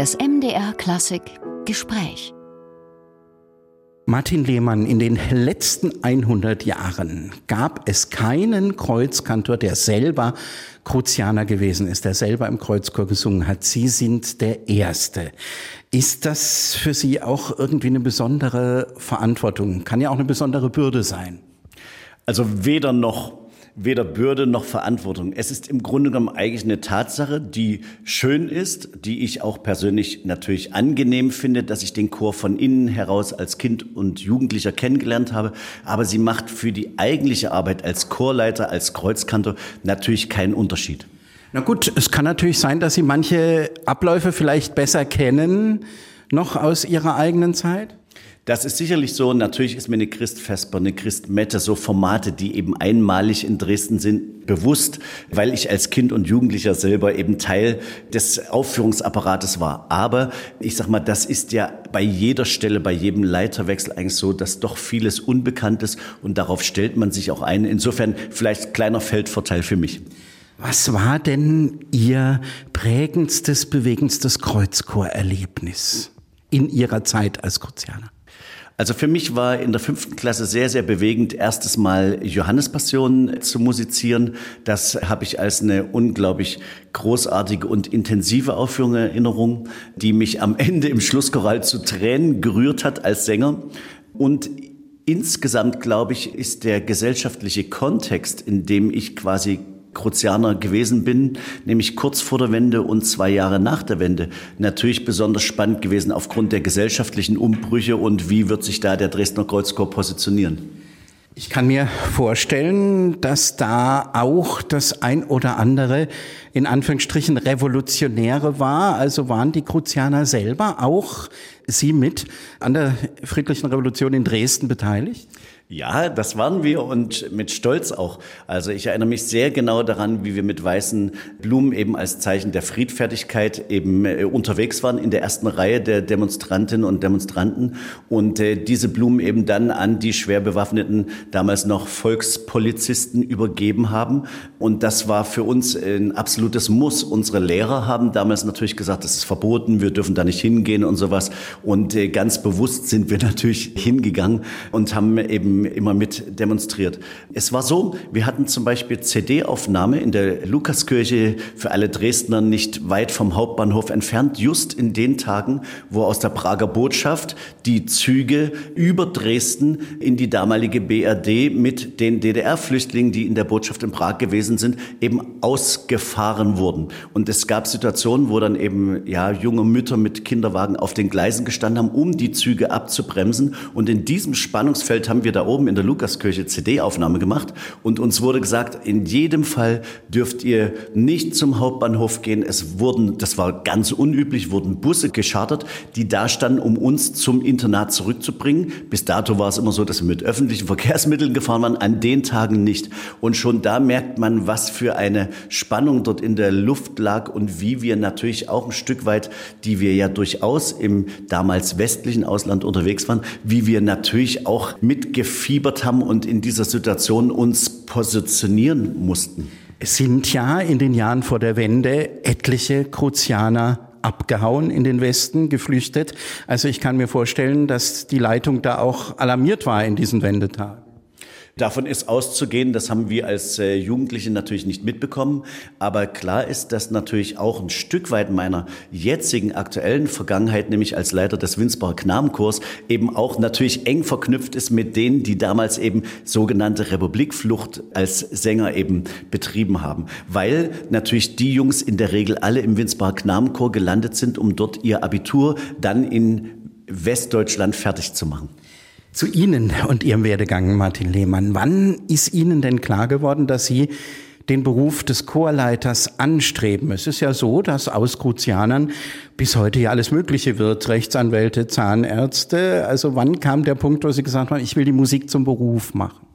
Das MDR Klassik Gespräch. Martin Lehmann, in den letzten 100 Jahren gab es keinen Kreuzkantor, der selber Kruzianer gewesen ist, der selber im Kreuzchor gesungen hat. Sie sind der Erste. Ist das für Sie auch irgendwie eine besondere Verantwortung? Kann ja auch eine besondere Bürde sein. Also weder noch weder Bürde noch Verantwortung. Es ist im Grunde genommen eigentlich eine Tatsache, die schön ist, die ich auch persönlich natürlich angenehm finde, dass ich den Chor von innen heraus als Kind und Jugendlicher kennengelernt habe. Aber sie macht für die eigentliche Arbeit als Chorleiter, als Kreuzkantor natürlich keinen Unterschied. Na gut, es kann natürlich sein, dass Sie manche Abläufe vielleicht besser kennen, noch aus Ihrer eigenen Zeit? Das ist sicherlich so. Natürlich ist mir eine Christfesper, eine Christmette, so Formate, die eben einmalig in Dresden sind, bewusst, weil ich als Kind und Jugendlicher selber eben Teil des Aufführungsapparates war. Aber ich sag mal, das ist ja bei jeder Stelle, bei jedem Leiterwechsel eigentlich so, dass doch vieles unbekannt ist und darauf stellt man sich auch ein. Insofern vielleicht kleiner Feldvorteil für mich. Was war denn Ihr prägendstes, bewegendstes Kreuzchorerlebnis in Ihrer Zeit als Kruzianer? Also für mich war in der fünften Klasse sehr, sehr bewegend, erstes Mal Johannespassion zu musizieren. Das habe ich als eine unglaublich großartige und intensive Aufführung in Erinnerung, die mich am Ende im Schlusschoral zu Tränen gerührt hat als Sänger. Und insgesamt, glaube ich, ist der gesellschaftliche Kontext, in dem ich quasi Kruzianer gewesen bin, nämlich kurz vor der Wende und zwei Jahre nach der Wende, natürlich besonders spannend gewesen aufgrund der gesellschaftlichen Umbrüche und wie wird sich da der Dresdner Kreuzchor positionieren. Ich kann mir vorstellen, dass da auch das ein oder andere in Anführungsstrichen Revolutionäre war. Also waren die Kruzianer selber auch Sie mit an der friedlichen Revolution in Dresden beteiligt? Ja, das waren wir und mit Stolz auch. Also ich erinnere mich sehr genau daran, wie wir mit weißen Blumen eben als Zeichen der Friedfertigkeit eben äh, unterwegs waren in der ersten Reihe der Demonstrantinnen und Demonstranten und äh, diese Blumen eben dann an die schwer bewaffneten, damals noch Volkspolizisten übergeben haben. Und das war für uns ein absolutes Muss. Unsere Lehrer haben damals natürlich gesagt, das ist verboten, wir dürfen da nicht hingehen und sowas. Und äh, ganz bewusst sind wir natürlich hingegangen und haben eben immer mit demonstriert. Es war so, wir hatten zum Beispiel CD-Aufnahme in der Lukaskirche für alle Dresdner nicht weit vom Hauptbahnhof entfernt, just in den Tagen, wo aus der Prager Botschaft die Züge über Dresden in die damalige BRD mit den DDR-Flüchtlingen, die in der Botschaft in Prag gewesen sind, eben ausgefahren wurden. Und es gab Situationen, wo dann eben ja junge Mütter mit Kinderwagen auf den Gleisen gestanden haben, um die Züge abzubremsen. Und in diesem Spannungsfeld haben wir da oben in der Lukaskirche CD-Aufnahme gemacht und uns wurde gesagt, in jedem Fall dürft ihr nicht zum Hauptbahnhof gehen. Es wurden, das war ganz unüblich, wurden Busse geschartert, die da standen, um uns zum Internat zurückzubringen. Bis dato war es immer so, dass wir mit öffentlichen Verkehrsmitteln gefahren waren, an den Tagen nicht. Und schon da merkt man, was für eine Spannung dort in der Luft lag und wie wir natürlich auch ein Stück weit, die wir ja durchaus im damals westlichen Ausland unterwegs waren, wie wir natürlich auch mitgeführt gefiebert haben und in dieser Situation uns positionieren mussten? Es sind ja in den Jahren vor der Wende etliche Kruzianer abgehauen in den Westen, geflüchtet. Also ich kann mir vorstellen, dass die Leitung da auch alarmiert war in diesen Wendetagen. Davon ist auszugehen, das haben wir als äh, Jugendliche natürlich nicht mitbekommen. Aber klar ist, dass natürlich auch ein Stück weit meiner jetzigen aktuellen Vergangenheit, nämlich als Leiter des Winsbacher Knabenchors, eben auch natürlich eng verknüpft ist mit denen, die damals eben sogenannte Republikflucht als Sänger eben betrieben haben. Weil natürlich die Jungs in der Regel alle im Winsbacher Knabenchor gelandet sind, um dort ihr Abitur dann in Westdeutschland fertig zu machen. Zu Ihnen und Ihrem Werdegang, Martin Lehmann. Wann ist Ihnen denn klar geworden, dass Sie den Beruf des Chorleiters anstreben? Es ist ja so, dass aus Kruzianern bis heute ja alles Mögliche wird. Rechtsanwälte, Zahnärzte. Also wann kam der Punkt, wo Sie gesagt haben, ich will die Musik zum Beruf machen?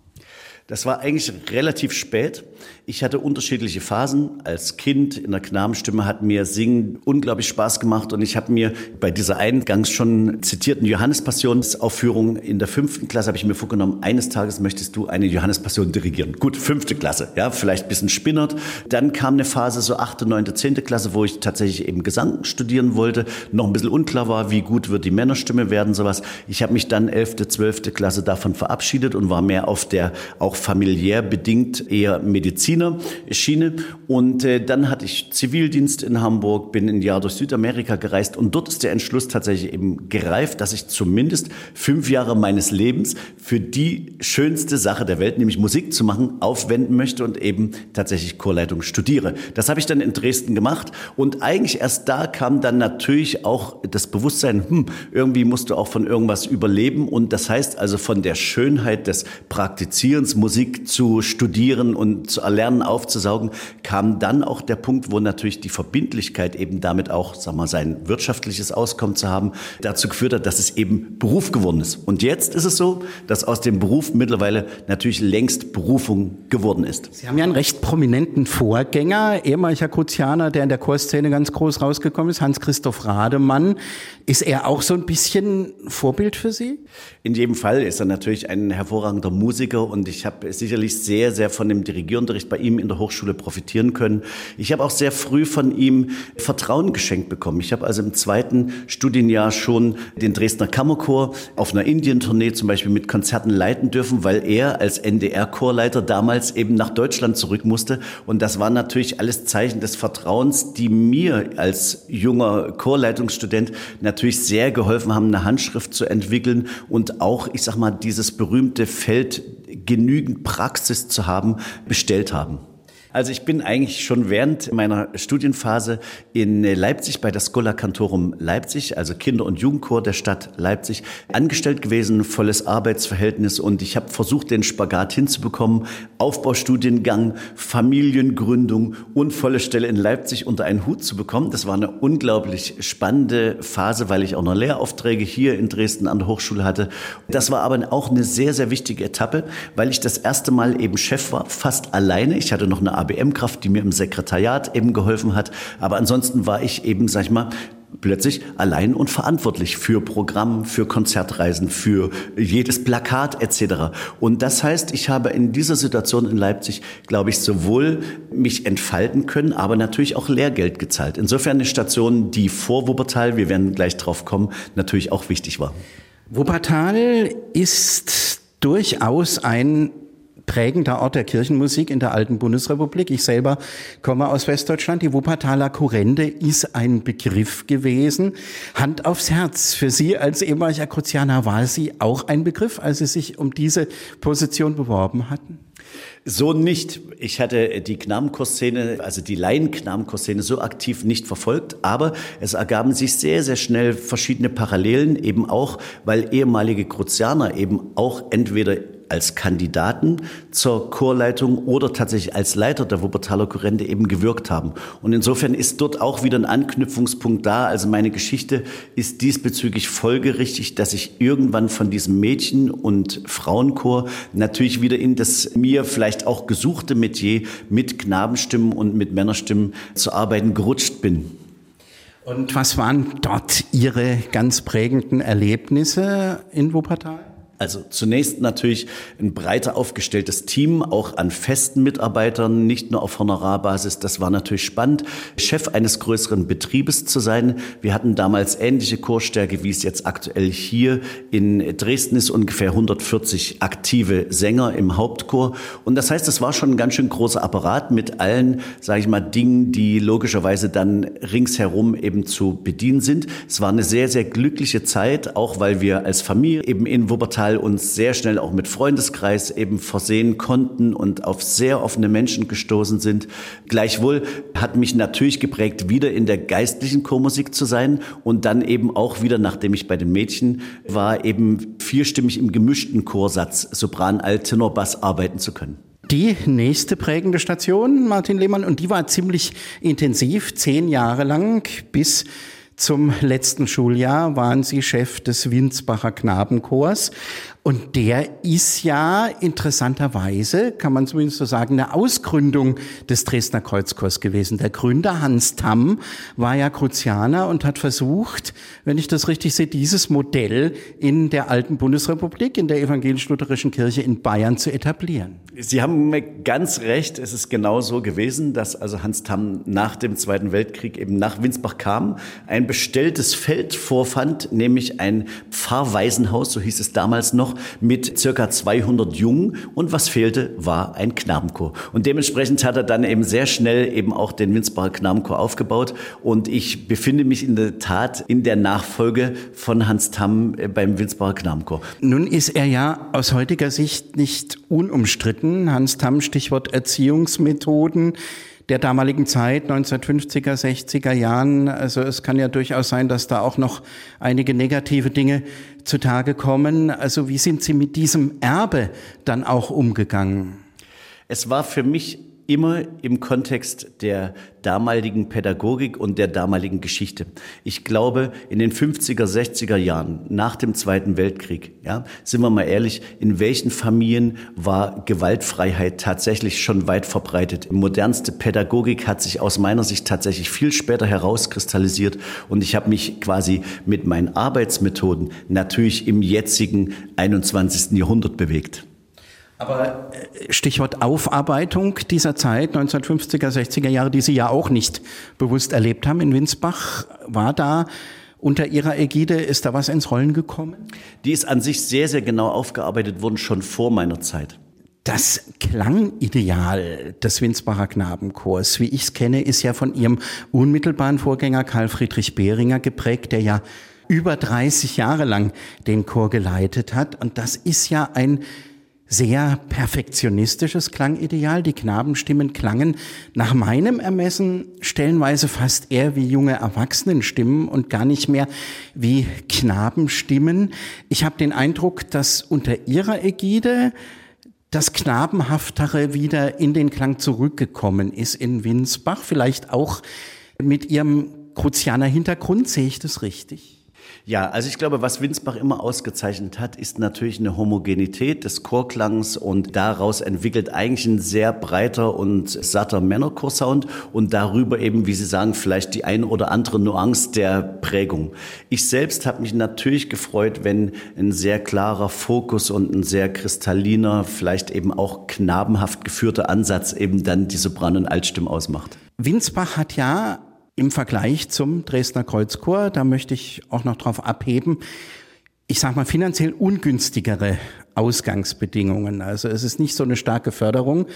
Das war eigentlich relativ spät. Ich hatte unterschiedliche Phasen. Als Kind in der Knabenstimme hat mir Singen unglaublich Spaß gemacht und ich habe mir bei dieser eingangs schon zitierten Johannespassionsaufführung in der fünften Klasse habe ich mir vorgenommen, eines Tages möchtest du eine Johannespassion dirigieren. Gut, fünfte Klasse, ja, vielleicht bisschen spinnert. Dann kam eine Phase so achte, neunte, zehnte Klasse, wo ich tatsächlich eben Gesang studieren wollte, noch ein bisschen unklar war, wie gut wird die Männerstimme werden, sowas. Ich habe mich dann elfte, zwölfte Klasse davon verabschiedet und war mehr auf der auch auch familiär bedingt eher Mediziner-Schiene. Und äh, dann hatte ich Zivildienst in Hamburg, bin ein Jahr durch Südamerika gereist und dort ist der Entschluss tatsächlich eben gereift, dass ich zumindest fünf Jahre meines Lebens für die schönste Sache der Welt, nämlich Musik zu machen, aufwenden möchte und eben tatsächlich Chorleitung studiere. Das habe ich dann in Dresden gemacht und eigentlich erst da kam dann natürlich auch das Bewusstsein, hm, irgendwie musst du auch von irgendwas überleben und das heißt also von der Schönheit des Praktizierens, Musik zu studieren und zu erlernen, aufzusaugen, kam dann auch der Punkt, wo natürlich die Verbindlichkeit eben damit auch, sag mal, sein wirtschaftliches Auskommen zu haben, dazu geführt hat, dass es eben Beruf geworden ist. Und jetzt ist es so, dass aus dem Beruf mittlerweile natürlich längst Berufung geworden ist. Sie haben ja einen recht prominenten Vorgänger, ehemaliger Kruzianer, der in der Chorszene ganz groß rausgekommen ist, Hans-Christoph Rademann. Ist er auch so ein bisschen Vorbild für Sie? In jedem Fall ist er natürlich ein hervorragender Musiker und ich habe habe sicherlich sehr, sehr von dem Dirigierunterricht bei ihm in der Hochschule profitieren können. Ich habe auch sehr früh von ihm Vertrauen geschenkt bekommen. Ich habe also im zweiten Studienjahr schon den Dresdner Kammerchor auf einer Indientournee zum Beispiel mit Konzerten leiten dürfen, weil er als NDR-Chorleiter damals eben nach Deutschland zurück musste. Und das waren natürlich alles Zeichen des Vertrauens, die mir als junger Chorleitungsstudent natürlich sehr geholfen haben, eine Handschrift zu entwickeln und auch, ich sag mal, dieses berühmte Feld genügend Praxis zu haben, bestellt haben. Also ich bin eigentlich schon während meiner Studienphase in Leipzig bei der Schola Cantorum Leipzig, also Kinder- und Jugendchor der Stadt Leipzig, angestellt gewesen, volles Arbeitsverhältnis und ich habe versucht, den Spagat hinzubekommen, Aufbaustudiengang, Familiengründung und volle Stelle in Leipzig unter einen Hut zu bekommen. Das war eine unglaublich spannende Phase, weil ich auch noch Lehraufträge hier in Dresden an der Hochschule hatte. Das war aber auch eine sehr, sehr wichtige Etappe, weil ich das erste Mal eben Chef war, fast alleine. Ich hatte noch eine ABM-Kraft, die mir im Sekretariat eben geholfen hat. Aber ansonsten war ich eben, sag ich mal, plötzlich allein und verantwortlich für Programm, für Konzertreisen, für jedes Plakat etc. Und das heißt, ich habe in dieser Situation in Leipzig, glaube ich, sowohl mich entfalten können, aber natürlich auch Lehrgeld gezahlt. Insofern eine Station, die vor Wuppertal, wir werden gleich drauf kommen, natürlich auch wichtig war. Wuppertal ist durchaus ein prägender Ort der Kirchenmusik in der alten Bundesrepublik. Ich selber komme aus Westdeutschland. Die Wuppertaler Kurrende ist ein Begriff gewesen. Hand aufs Herz. Für Sie als ehemaliger Kruzianer war sie auch ein Begriff, als Sie sich um diese Position beworben hatten? So nicht. Ich hatte die Knabenchorszene, also die Laien-Knabenchorszene so aktiv nicht verfolgt, aber es ergaben sich sehr, sehr schnell verschiedene Parallelen, eben auch, weil ehemalige Kruzianer eben auch entweder als Kandidaten zur Chorleitung oder tatsächlich als Leiter der Wuppertaler Chorende eben gewirkt haben. Und insofern ist dort auch wieder ein Anknüpfungspunkt da. Also meine Geschichte ist diesbezüglich folgerichtig, dass ich irgendwann von diesem Mädchen- und Frauenchor natürlich wieder in das mir vielleicht auch gesuchte Metier mit Knabenstimmen und mit Männerstimmen zu arbeiten gerutscht bin. Und was waren dort Ihre ganz prägenden Erlebnisse in Wuppertal? Also zunächst natürlich ein breiter aufgestelltes Team, auch an festen Mitarbeitern, nicht nur auf Honorarbasis. Das war natürlich spannend, Chef eines größeren Betriebes zu sein. Wir hatten damals ähnliche Chorstärke, wie es jetzt aktuell hier in Dresden ist, ungefähr 140 aktive Sänger im Hauptchor. Und das heißt, es war schon ein ganz schön großer Apparat mit allen, sage ich mal, Dingen, die logischerweise dann ringsherum eben zu bedienen sind. Es war eine sehr, sehr glückliche Zeit, auch weil wir als Familie eben in Wuppertal Teil uns sehr schnell auch mit Freundeskreis eben versehen konnten und auf sehr offene Menschen gestoßen sind. Gleichwohl hat mich natürlich geprägt, wieder in der geistlichen Chormusik zu sein und dann eben auch wieder, nachdem ich bei den Mädchen war, eben vierstimmig im gemischten Chorsatz Sopran, Alt, Tenor, Bass arbeiten zu können. Die nächste prägende Station, Martin Lehmann, und die war ziemlich intensiv, zehn Jahre lang, bis zum letzten Schuljahr waren Sie Chef des Winsbacher Knabenchors. Und der ist ja interessanterweise, kann man zumindest so sagen, eine Ausgründung des Dresdner Kreuzchors gewesen. Der Gründer Hans Tamm war ja Kruzianer und hat versucht, wenn ich das richtig sehe, dieses Modell in der alten Bundesrepublik, in der evangelisch-lutherischen Kirche in Bayern zu etablieren. Sie haben ganz recht. Es ist genau so gewesen, dass also Hans Tamm nach dem Zweiten Weltkrieg eben nach Winsbach kam, ein bestelltes Feld vorfand, nämlich ein Pfarrwaisenhaus, so hieß es damals noch, mit circa 200 Jungen und was fehlte, war ein Knabenchor. Und dementsprechend hat er dann eben sehr schnell eben auch den Winsbacher Knabenchor aufgebaut und ich befinde mich in der Tat in der Nachfolge von Hans Tamm äh, beim Winsbacher Knabenchor. Nun ist er ja aus heutiger Sicht nicht unumstritten. Hans Tamm, Stichwort Erziehungsmethoden der damaligen Zeit, 1950er, 60er Jahren. Also es kann ja durchaus sein, dass da auch noch einige negative Dinge zutage kommen. Also wie sind Sie mit diesem Erbe dann auch umgegangen? Es war für mich immer im Kontext der damaligen Pädagogik und der damaligen Geschichte. Ich glaube, in den 50er, 60er Jahren nach dem Zweiten Weltkrieg, ja, sind wir mal ehrlich, in welchen Familien war Gewaltfreiheit tatsächlich schon weit verbreitet? Modernste Pädagogik hat sich aus meiner Sicht tatsächlich viel später herauskristallisiert und ich habe mich quasi mit meinen Arbeitsmethoden natürlich im jetzigen 21. Jahrhundert bewegt. Aber äh, Stichwort Aufarbeitung dieser Zeit, 1950er, 60er Jahre, die Sie ja auch nicht bewusst erlebt haben in Winsbach, war da unter Ihrer Ägide, ist da was ins Rollen gekommen? Die ist an sich sehr, sehr genau aufgearbeitet worden, schon vor meiner Zeit. Das Klangideal des Winsbacher Knabenchors, wie ich es kenne, ist ja von ihrem unmittelbaren Vorgänger Karl Friedrich Behringer geprägt, der ja über 30 Jahre lang den Chor geleitet hat. Und das ist ja ein sehr perfektionistisches Klangideal. Die Knabenstimmen klangen nach meinem Ermessen stellenweise fast eher wie junge Erwachsenenstimmen und gar nicht mehr wie Knabenstimmen. Ich habe den Eindruck, dass unter ihrer Ägide das Knabenhaftere wieder in den Klang zurückgekommen ist in Winsbach, vielleicht auch mit ihrem Kruzianer Hintergrund. Sehe ich das richtig? Ja, also ich glaube, was Winsbach immer ausgezeichnet hat, ist natürlich eine Homogenität des Chorklangs und daraus entwickelt eigentlich ein sehr breiter und satter Männerchorsound und darüber eben, wie Sie sagen, vielleicht die ein oder andere Nuance der Prägung. Ich selbst habe mich natürlich gefreut, wenn ein sehr klarer Fokus und ein sehr kristalliner, vielleicht eben auch knabenhaft geführter Ansatz eben dann die Sopran- und Altstimme ausmacht. Winsbach hat ja im Vergleich zum Dresdner Kreuzchor, da möchte ich auch noch drauf abheben, ich sage mal finanziell ungünstigere Ausgangsbedingungen. Also es ist nicht so eine starke Förderung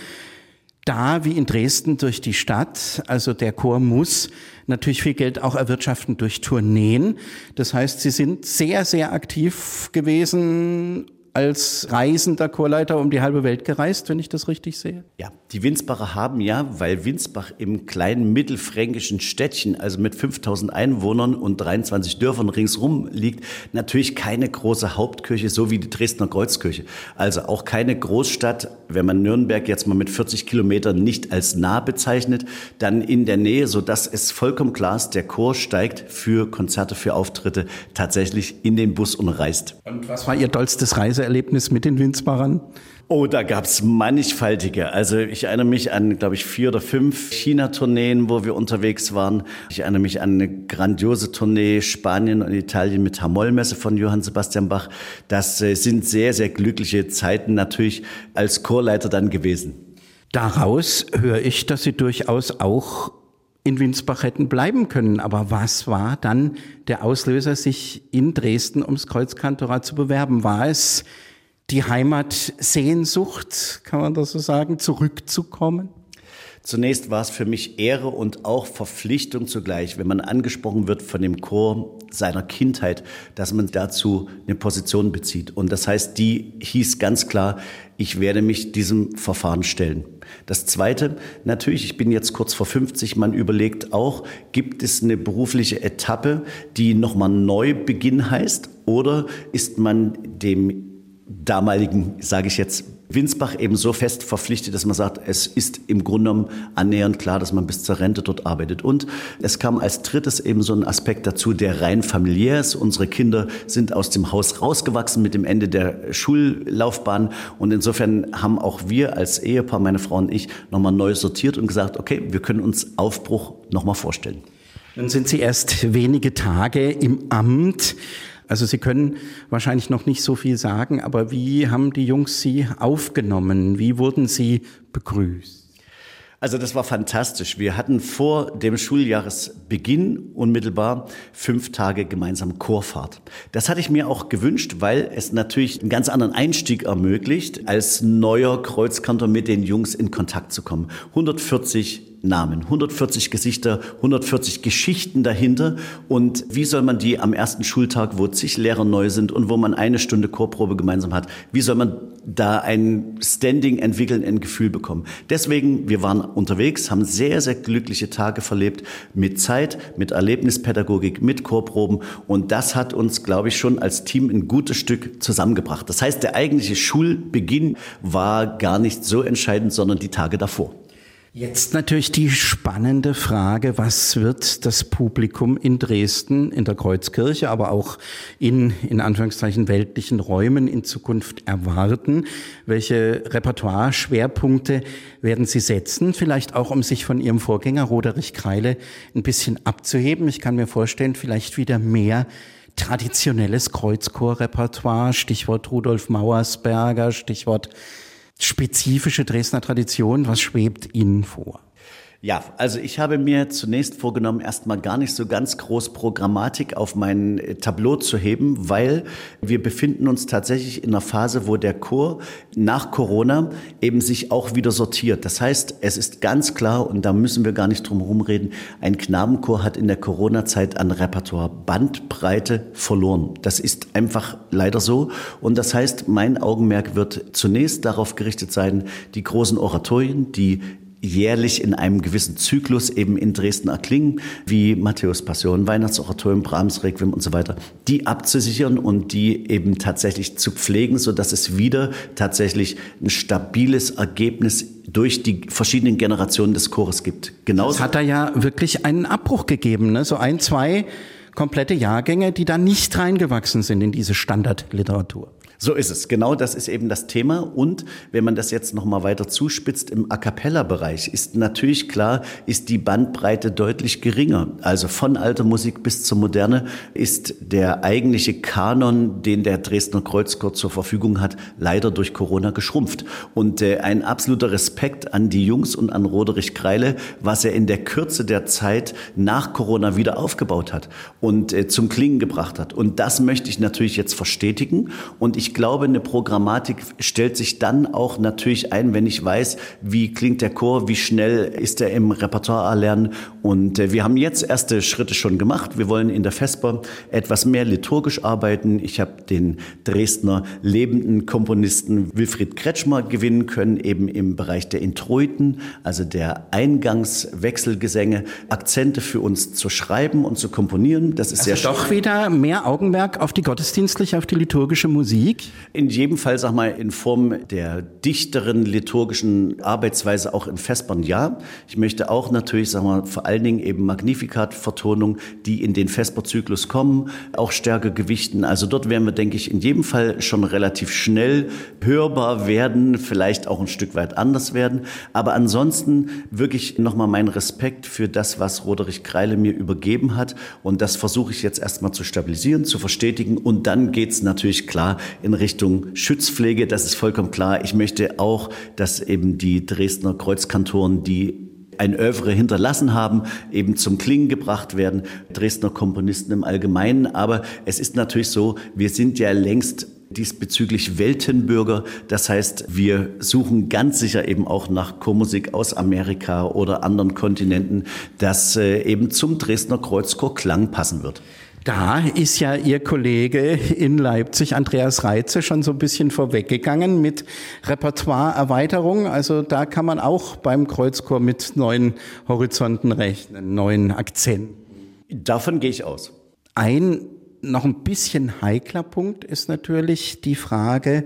da wie in Dresden durch die Stadt. Also der Chor muss natürlich viel Geld auch erwirtschaften durch Tourneen. Das heißt, sie sind sehr, sehr aktiv gewesen als reisender Chorleiter um die halbe Welt gereist, wenn ich das richtig sehe? Ja, die Winsbacher haben ja, weil Winsbach im kleinen mittelfränkischen Städtchen, also mit 5000 Einwohnern und 23 Dörfern ringsrum liegt, natürlich keine große Hauptkirche, so wie die Dresdner Kreuzkirche. Also auch keine Großstadt, wenn man Nürnberg jetzt mal mit 40 Kilometern nicht als nah bezeichnet, dann in der Nähe, so dass es vollkommen klar ist, der Chor steigt für Konzerte, für Auftritte tatsächlich in den Bus und reist. Und was war Ihr tollstes Reise? Erlebnis mit den Winzbachern? Oh, da gab's mannigfaltige. Also ich erinnere mich an, glaube ich, vier oder fünf China-Tourneen, wo wir unterwegs waren. Ich erinnere mich an eine grandiose Tournee Spanien und Italien mit Hamollmesse von Johann Sebastian Bach. Das äh, sind sehr, sehr glückliche Zeiten natürlich als Chorleiter dann gewesen. Daraus höre ich, dass Sie durchaus auch in Winsbach hätten bleiben können. Aber was war dann der Auslöser, sich in Dresden ums Kreuzkantorat zu bewerben? War es die Heimatsehnsucht, kann man das so sagen, zurückzukommen? Zunächst war es für mich Ehre und auch Verpflichtung zugleich, wenn man angesprochen wird von dem Chor seiner Kindheit, dass man dazu eine Position bezieht. Und das heißt, die hieß ganz klar, ich werde mich diesem Verfahren stellen. Das Zweite, natürlich, ich bin jetzt kurz vor 50, man überlegt auch, gibt es eine berufliche Etappe, die nochmal Neubeginn heißt, oder ist man dem damaligen, sage ich jetzt, Winsbach eben so fest verpflichtet, dass man sagt, es ist im Grunde genommen annähernd klar, dass man bis zur Rente dort arbeitet. Und es kam als drittes eben so ein Aspekt dazu, der rein familiär ist. Unsere Kinder sind aus dem Haus rausgewachsen mit dem Ende der Schullaufbahn. Und insofern haben auch wir als Ehepaar, meine Frau und ich, nochmal neu sortiert und gesagt, okay, wir können uns Aufbruch nochmal vorstellen. Nun sind Sie erst wenige Tage im Amt. Also Sie können wahrscheinlich noch nicht so viel sagen, aber wie haben die Jungs Sie aufgenommen? Wie wurden Sie begrüßt? Also das war fantastisch. Wir hatten vor dem Schuljahresbeginn unmittelbar fünf Tage gemeinsam Chorfahrt. Das hatte ich mir auch gewünscht, weil es natürlich einen ganz anderen Einstieg ermöglicht, als neuer Kreuzkantor mit den Jungs in Kontakt zu kommen. 140 Namen, 140 Gesichter, 140 Geschichten dahinter. Und wie soll man die am ersten Schultag, wo zig Lehrer neu sind und wo man eine Stunde Chorprobe gemeinsam hat, wie soll man da ein Standing entwickeln, ein Gefühl bekommen? Deswegen, wir waren unterwegs, haben sehr, sehr glückliche Tage verlebt mit Zeit, mit Erlebnispädagogik, mit Chorproben. Und das hat uns, glaube ich, schon als Team ein gutes Stück zusammengebracht. Das heißt, der eigentliche Schulbeginn war gar nicht so entscheidend, sondern die Tage davor. Jetzt natürlich die spannende Frage, was wird das Publikum in Dresden, in der Kreuzkirche, aber auch in, in Anführungszeichen, weltlichen Räumen in Zukunft erwarten? Welche Repertoire-Schwerpunkte werden Sie setzen? Vielleicht auch, um sich von Ihrem Vorgänger Roderich Kreile ein bisschen abzuheben. Ich kann mir vorstellen, vielleicht wieder mehr traditionelles Kreuzchor-Repertoire, Stichwort Rudolf Mauersberger, Stichwort spezifische Dresdner Tradition? Was schwebt Ihnen vor? Ja, also ich habe mir zunächst vorgenommen, erstmal gar nicht so ganz groß Programmatik auf mein äh, Tableau zu heben, weil wir befinden uns tatsächlich in einer Phase, wo der Chor nach Corona eben sich auch wieder sortiert. Das heißt, es ist ganz klar, und da müssen wir gar nicht drum herum reden, ein Knabenchor hat in der Corona-Zeit an Repertoire Bandbreite verloren. Das ist einfach leider so. Und das heißt, mein Augenmerk wird zunächst darauf gerichtet sein, die großen Oratorien, die jährlich in einem gewissen Zyklus eben in Dresden erklingen, wie Matthäus Passion, Weihnachtsoratorium, Brahms Requiem und so weiter, die abzusichern und die eben tatsächlich zu pflegen, so dass es wieder tatsächlich ein stabiles Ergebnis durch die verschiedenen Generationen des Chores gibt. Genauso. Es hat da ja wirklich einen Abbruch gegeben, ne? so ein, zwei komplette Jahrgänge, die da nicht reingewachsen sind in diese Standardliteratur. So ist es. Genau das ist eben das Thema. Und wenn man das jetzt noch mal weiter zuspitzt im A cappella Bereich, ist natürlich klar, ist die Bandbreite deutlich geringer. Also von alter Musik bis zur Moderne ist der eigentliche Kanon, den der Dresdner Kreuzchor zur Verfügung hat, leider durch Corona geschrumpft. Und äh, ein absoluter Respekt an die Jungs und an Roderich Kreile, was er in der Kürze der Zeit nach Corona wieder aufgebaut hat und äh, zum Klingen gebracht hat. Und das möchte ich natürlich jetzt verstetigen. Und ich ich glaube, eine Programmatik stellt sich dann auch natürlich ein, wenn ich weiß, wie klingt der Chor, wie schnell ist er im Repertoire erlernen. Und äh, wir haben jetzt erste Schritte schon gemacht. Wir wollen in der Vesper etwas mehr liturgisch arbeiten. Ich habe den Dresdner lebenden Komponisten Wilfried Kretschmer gewinnen können, eben im Bereich der Introiten, also der Eingangswechselgesänge, Akzente für uns zu schreiben und zu komponieren. Das ist also sehr doch wieder mehr Augenmerk auf die gottesdienstliche, auf die liturgische Musik. In jedem Fall, sag mal, in Form der dichteren liturgischen Arbeitsweise auch in Vespern ja. Ich möchte auch natürlich, sag mal, vor allen Dingen eben Magnificat-Vertonung, die in den Vesperzyklus kommen, auch stärker gewichten. Also dort werden wir, denke ich, in jedem Fall schon relativ schnell hörbar werden, vielleicht auch ein Stück weit anders werden. Aber ansonsten wirklich nochmal mein Respekt für das, was Roderich Kreile mir übergeben hat. Und das versuche ich jetzt erstmal zu stabilisieren, zu verstetigen. Und dann geht's natürlich klar in in Richtung Schutzpflege. Das ist vollkommen klar. Ich möchte auch, dass eben die Dresdner Kreuzkantoren, die ein Övre hinterlassen haben, eben zum Klingen gebracht werden, Dresdner Komponisten im Allgemeinen. Aber es ist natürlich so, wir sind ja längst diesbezüglich Weltenbürger. Das heißt, wir suchen ganz sicher eben auch nach Chormusik aus Amerika oder anderen Kontinenten, das äh, eben zum Dresdner Kreuzchor Klang passen wird. Da ist ja Ihr Kollege in Leipzig, Andreas Reitze, schon so ein bisschen vorweggegangen mit Repertoireerweiterung. Also da kann man auch beim Kreuzchor mit neuen Horizonten rechnen, neuen Akzenten. Davon gehe ich aus. Ein noch ein bisschen heikler Punkt ist natürlich die Frage,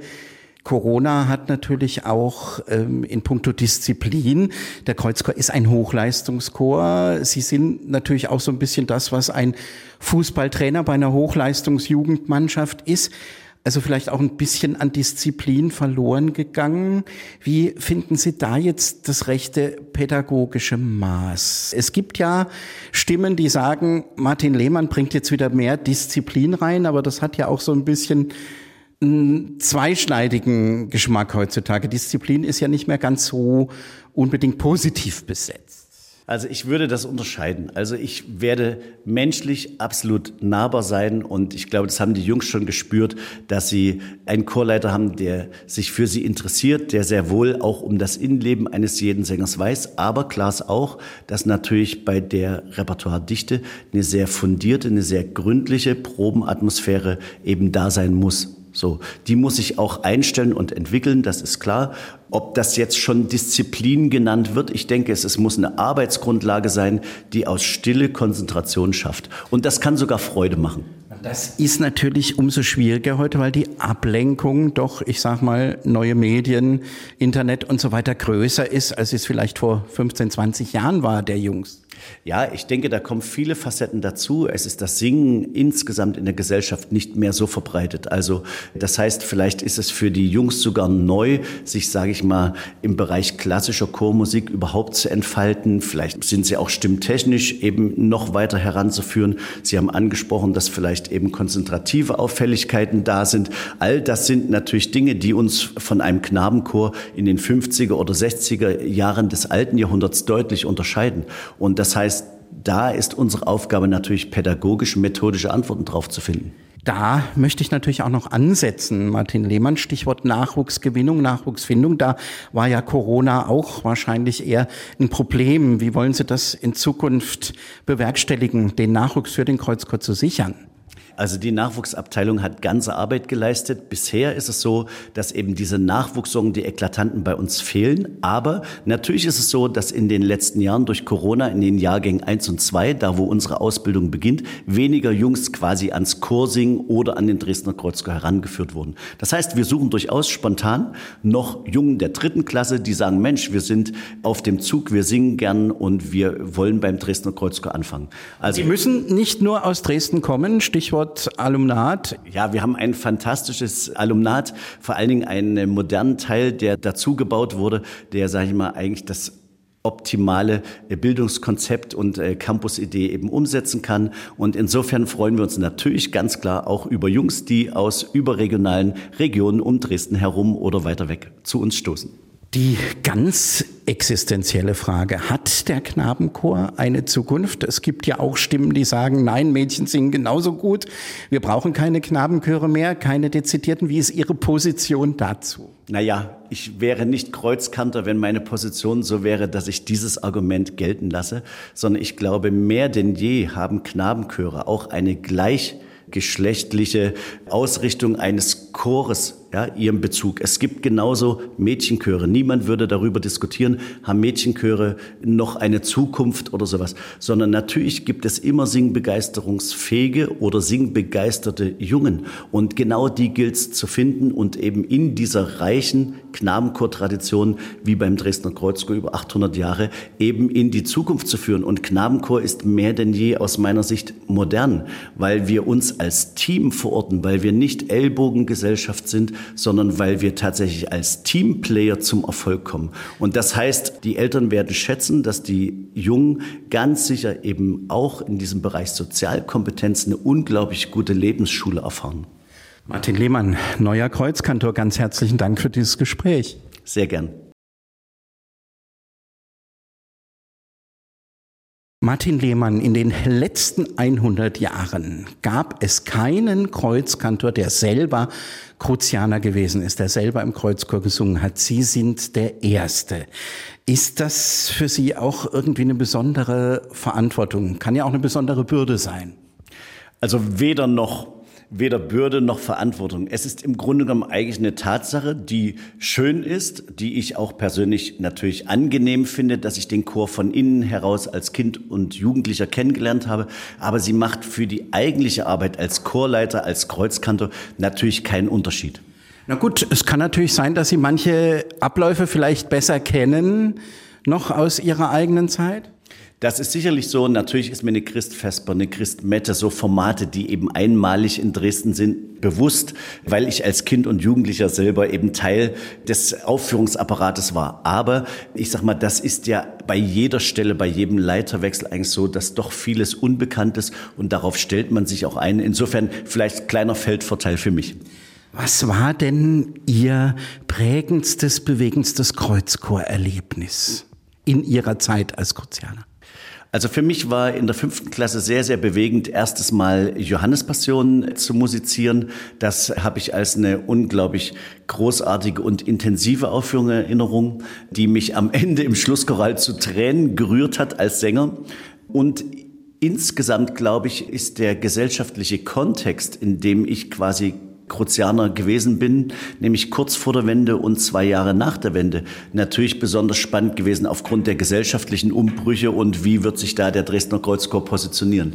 Corona hat natürlich auch ähm, in puncto Disziplin, der Kreuzchor ist ein Hochleistungschor. Sie sind natürlich auch so ein bisschen das, was ein Fußballtrainer bei einer Hochleistungsjugendmannschaft ist. Also vielleicht auch ein bisschen an Disziplin verloren gegangen. Wie finden Sie da jetzt das rechte pädagogische Maß? Es gibt ja Stimmen, die sagen, Martin Lehmann bringt jetzt wieder mehr Disziplin rein, aber das hat ja auch so ein bisschen einen zweischneidigen Geschmack heutzutage. Disziplin ist ja nicht mehr ganz so unbedingt positiv besetzt. Also ich würde das unterscheiden. Also ich werde menschlich absolut nahbar sein und ich glaube, das haben die Jungs schon gespürt, dass sie einen Chorleiter haben, der sich für sie interessiert, der sehr wohl auch um das Innenleben eines jeden Sängers weiß. Aber klar ist auch, dass natürlich bei der Repertoiredichte eine sehr fundierte, eine sehr gründliche Probenatmosphäre eben da sein muss. So, die muss ich auch einstellen und entwickeln, das ist klar. Ob das jetzt schon Disziplin genannt wird, ich denke, es, es muss eine Arbeitsgrundlage sein, die aus Stille Konzentration schafft. Und das kann sogar Freude machen. Das ist natürlich umso schwieriger heute, weil die Ablenkung doch, ich sag mal, neue Medien, Internet und so weiter größer ist, als es vielleicht vor 15, 20 Jahren war, der Jungs. Ja, ich denke, da kommen viele Facetten dazu. Es ist das Singen insgesamt in der Gesellschaft nicht mehr so verbreitet. Also das heißt, vielleicht ist es für die Jungs sogar neu, sich, sage ich mal, im Bereich klassischer Chormusik überhaupt zu entfalten. Vielleicht sind sie auch stimmtechnisch eben noch weiter heranzuführen. Sie haben angesprochen, dass vielleicht eben konzentrative Auffälligkeiten da sind. All das sind natürlich Dinge, die uns von einem Knabenchor in den 50er oder 60er Jahren des alten Jahrhunderts deutlich unterscheiden. Und das heißt, da ist unsere Aufgabe natürlich pädagogisch, methodische Antworten drauf zu finden. Da möchte ich natürlich auch noch ansetzen, Martin Lehmann, Stichwort Nachwuchsgewinnung, Nachwuchsfindung. Da war ja Corona auch wahrscheinlich eher ein Problem. Wie wollen Sie das in Zukunft bewerkstelligen, den Nachwuchs für den Kreuzchor zu sichern? Also die Nachwuchsabteilung hat ganze Arbeit geleistet. Bisher ist es so, dass eben diese Nachwuchssorgen, die eklatanten bei uns fehlen. Aber natürlich ist es so, dass in den letzten Jahren durch Corona in den Jahrgängen 1 und 2, da wo unsere Ausbildung beginnt, weniger Jungs quasi ans Chorsingen oder an den Dresdner Kreuzchor herangeführt wurden. Das heißt, wir suchen durchaus spontan noch Jungen der dritten Klasse, die sagen, Mensch, wir sind auf dem Zug, wir singen gern und wir wollen beim Dresdner Kreuzchor anfangen. Also Sie müssen nicht nur aus Dresden kommen, Stichwort Stichwort Alumnat. Ja, wir haben ein fantastisches Alumnat, vor allen Dingen einen modernen Teil, der dazu gebaut wurde, der, sage ich mal, eigentlich das optimale Bildungskonzept und äh, Campus-Idee eben umsetzen kann. Und insofern freuen wir uns natürlich ganz klar auch über Jungs, die aus überregionalen Regionen um Dresden herum oder weiter weg zu uns stoßen. Die ganz existenzielle Frage, hat der Knabenchor eine Zukunft? Es gibt ja auch Stimmen, die sagen, nein, Mädchen singen genauso gut. Wir brauchen keine Knabenchöre mehr, keine dezidierten. Wie ist Ihre Position dazu? Naja, ich wäre nicht Kreuzkanter, wenn meine Position so wäre, dass ich dieses Argument gelten lasse, sondern ich glaube, mehr denn je haben Knabenchöre auch eine gleichgeschlechtliche Ausrichtung eines Chores ja, ihrem Bezug. Es gibt genauso Mädchenchöre. Niemand würde darüber diskutieren, haben Mädchenchöre noch eine Zukunft oder sowas. Sondern natürlich gibt es immer singbegeisterungsfähige oder singbegeisterte Jungen. Und genau die gilt es zu finden und eben in dieser reichen Knabenchor-Tradition, wie beim Dresdner Kreuzchor über 800 Jahre, eben in die Zukunft zu führen. Und Knabenchor ist mehr denn je aus meiner Sicht modern, weil wir uns als Team verorten, weil wir nicht Ellbogengesellschaft sind, sondern weil wir tatsächlich als Teamplayer zum Erfolg kommen. Und das heißt, die Eltern werden schätzen, dass die Jungen ganz sicher eben auch in diesem Bereich Sozialkompetenz eine unglaublich gute Lebensschule erfahren. Martin Lehmann, neuer Kreuzkantor, ganz herzlichen Dank für dieses Gespräch. Sehr gern. Martin Lehmann, in den letzten 100 Jahren gab es keinen Kreuzkantor, der selber Kruzianer gewesen ist, der selber im Kreuzchor gesungen hat. Sie sind der Erste. Ist das für Sie auch irgendwie eine besondere Verantwortung? Kann ja auch eine besondere Bürde sein. Also weder noch. Weder Bürde noch Verantwortung. Es ist im Grunde genommen eigentlich eine Tatsache, die schön ist, die ich auch persönlich natürlich angenehm finde, dass ich den Chor von innen heraus als Kind und Jugendlicher kennengelernt habe. Aber sie macht für die eigentliche Arbeit als Chorleiter, als Kreuzkantor natürlich keinen Unterschied. Na gut, es kann natürlich sein, dass Sie manche Abläufe vielleicht besser kennen, noch aus Ihrer eigenen Zeit? Das ist sicherlich so. Natürlich ist mir eine Christfesper, eine Christmette, so Formate, die eben einmalig in Dresden sind, bewusst, weil ich als Kind und Jugendlicher selber eben Teil des Aufführungsapparates war. Aber ich sag mal, das ist ja bei jeder Stelle, bei jedem Leiterwechsel eigentlich so, dass doch vieles unbekannt ist und darauf stellt man sich auch ein. Insofern vielleicht kleiner Feldvorteil für mich. Was war denn Ihr prägendstes, bewegendstes Kreuzchorerlebnis in Ihrer Zeit als Kruzianer? Also für mich war in der fünften Klasse sehr, sehr bewegend, erstes Mal Johannespassion zu musizieren. Das habe ich als eine unglaublich großartige und intensive Aufführung in Erinnerung, die mich am Ende im Schlusschoral zu Tränen gerührt hat als Sänger. Und insgesamt, glaube ich, ist der gesellschaftliche Kontext, in dem ich quasi Kruzianer gewesen bin, nämlich kurz vor der Wende und zwei Jahre nach der Wende, natürlich besonders spannend gewesen aufgrund der gesellschaftlichen Umbrüche und wie wird sich da der Dresdner Kreuzchor positionieren.